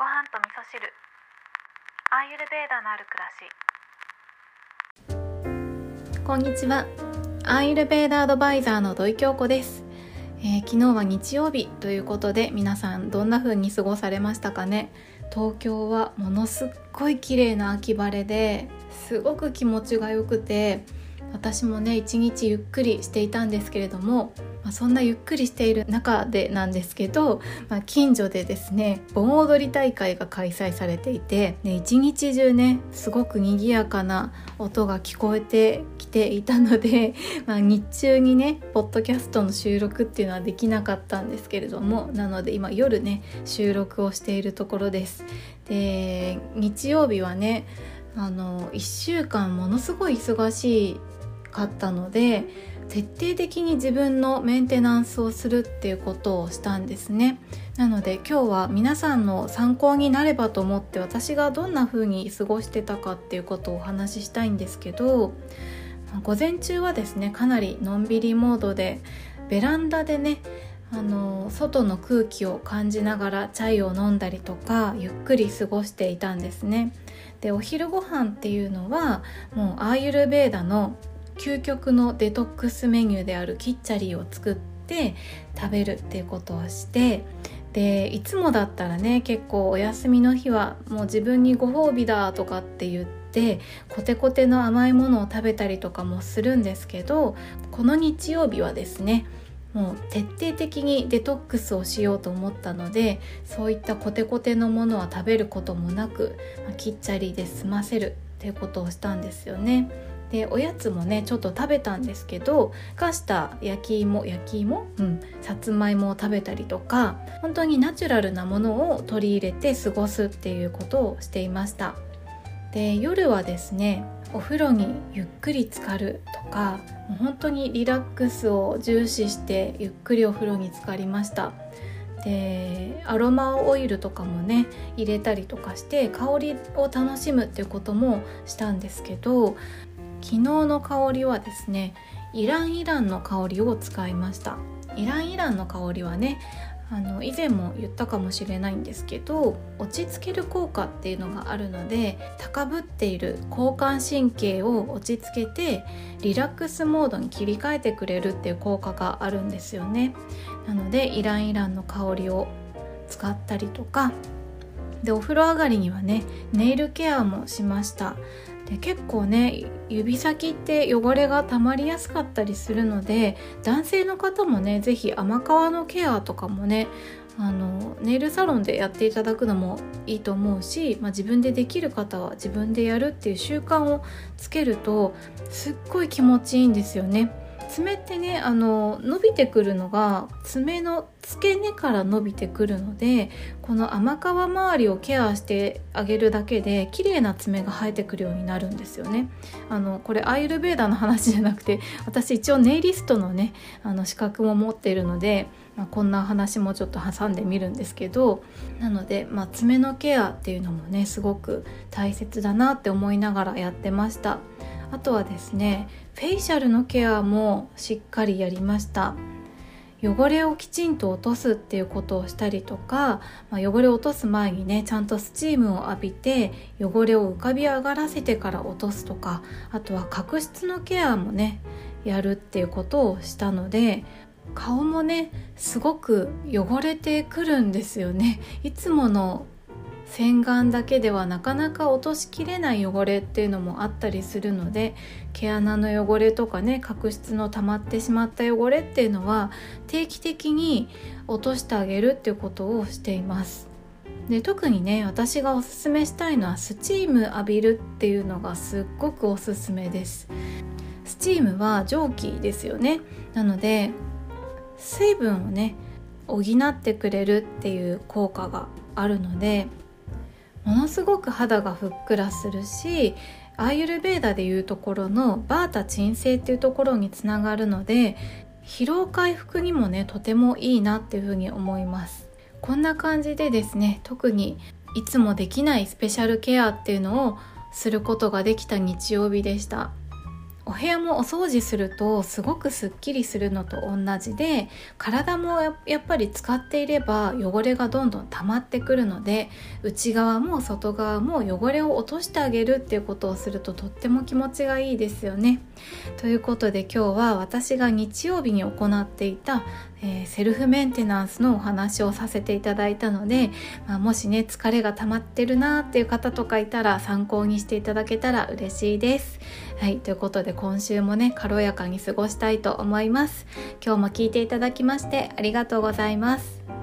ご飯と味噌汁。アーユルベーダのある暮らし。こんにちは。アーユルベーダアドバイザーの土井京子です、えー昨日は日曜日ということで皆さんどんな風に過ごされましたかね？東京はものすっごい綺麗な秋晴れですごく気持ちが良くて私もね一日ゆっくりしていたんですけれども、まあ、そんなゆっくりしている中でなんですけど、まあ、近所でですね盆踊り大会が開催されていて、ね、一日中ねすごく賑やかな音が聞こえてきていたので、まあ、日中にねポッドキャストの収録っていうのはできなかったんですけれどもなので今夜ね収録をしているところです。で日曜日はねあの1週間ものすごい忙しかったので徹底的に自分のメンテナンスをするっていうことをしたんですね。なので今日は皆さんの参考になればと思って私がどんな風に過ごしてたかっていうことをお話ししたいんですけど午前中はですねかなりのんびりモードでベランダでねあの外の空気を感じながらチャイを飲んだりとかゆっくり過ごしていたんですね。でお昼ご飯っていうのはもうアーユルベーダの究極のデトックスメニューであるキッチャリーを作って食べるっていうことをしてでいつもだったらね結構お休みの日はもう自分にご褒美だとかって言ってコテコテの甘いものを食べたりとかもするんですけどこの日曜日はですねもう徹底的にデトックスをしようと思ったのでそういったコテコテのものは食べることもなく、まあキッチャリで済ませるっていうことをしたんですよね。でおやつもねちょっと食べたんですけどふした焼き芋焼き芋？うん。さつまいもを食べたりとか本当にナチュラルなものを取り入れて過ごすっていうことをしていました。で夜はですねお風呂にゆっくり浸かるとかもう本当にリラックスを重視してゆっくりお風呂に浸かりました。でアロマオイルとかもね入れたりとかして香りを楽しむっていうこともしたんですけど昨日の香りはですねイランイランの香りを使いました。イランイランの香りはねあの以前も言ったかもしれないんですけど落ち着ける効果っていうのがあるので高ぶっている交感神経を落ち着けてリラックスモードに切り替えてくれるっていう効果があるんですよね。なのでイランイランの香りを使ったりとかでお風呂上がりにはねネイルケアもしました。で結構ね指先って汚れがたまりやすかったりするので男性の方もね是非甘皮のケアとかもねあのネイルサロンでやっていただくのもいいと思うし、まあ、自分でできる方は自分でやるっていう習慣をつけるとすっごい気持ちいいんですよね。爪ってねあの伸びてくるのが爪の付け根から伸びてくるのでこの甘皮周りをケアしてあげるだけで綺麗な爪が生えてくるようになるんですよね。あのこれアイルベーダーの話じゃなくて私一応ネイリストのねあの資格も持っているので、まあ、こんな話もちょっと挟んでみるんですけどなので、まあ、爪のケアっていうのもねすごく大切だなって思いながらやってました。あとはですねフェイシャルのケアもしっかりやりました。汚れをきちんと落とすっていうことをしたりとか、まあ、汚れを落とす前にねちゃんとスチームを浴びて汚れを浮かび上がらせてから落とすとかあとは角質のケアもねやるっていうことをしたので顔もねすごく汚れてくるんですよね。いつもの洗顔だけではなかなか落としきれない汚れっていうのもあったりするので毛穴の汚れとかね角質の溜まってしまった汚れっていうのは定期的に落としてあげるっていうことをしています。で特にね私がおすすめしたいのはスチーム浴びるっていうのがすっごくおすすめです。スチームは蒸気ですよね。なので水分をね補ってくれるっていう効果があるのでものすごく肌がふっくらするしアーユルベーダでいうところのバータ鎮静っていうところにつながるので疲労回復にもねとてもいいなっていうふうに思います。こんな感じでですね特にいつもできないスペシャルケアっていうのをすることができた日曜日でした。お部屋もお掃除するとすごくすっきりするのと同じで体もやっぱり使っていれば汚れがどんどん溜まってくるので内側も外側も汚れを落としてあげるっていうことをするととっても気持ちがいいですよね。ということで今日は私が日曜日に行っていた、えー、セルフメンテナンスのお話をさせていただいたので、まあ、もしね疲れが溜まってるなっていう方とかいたら参考にしていただけたら嬉しいです。はいということで今週もね軽やかに過ごしたいと思います。今日も聞いていただきましてありがとうございます。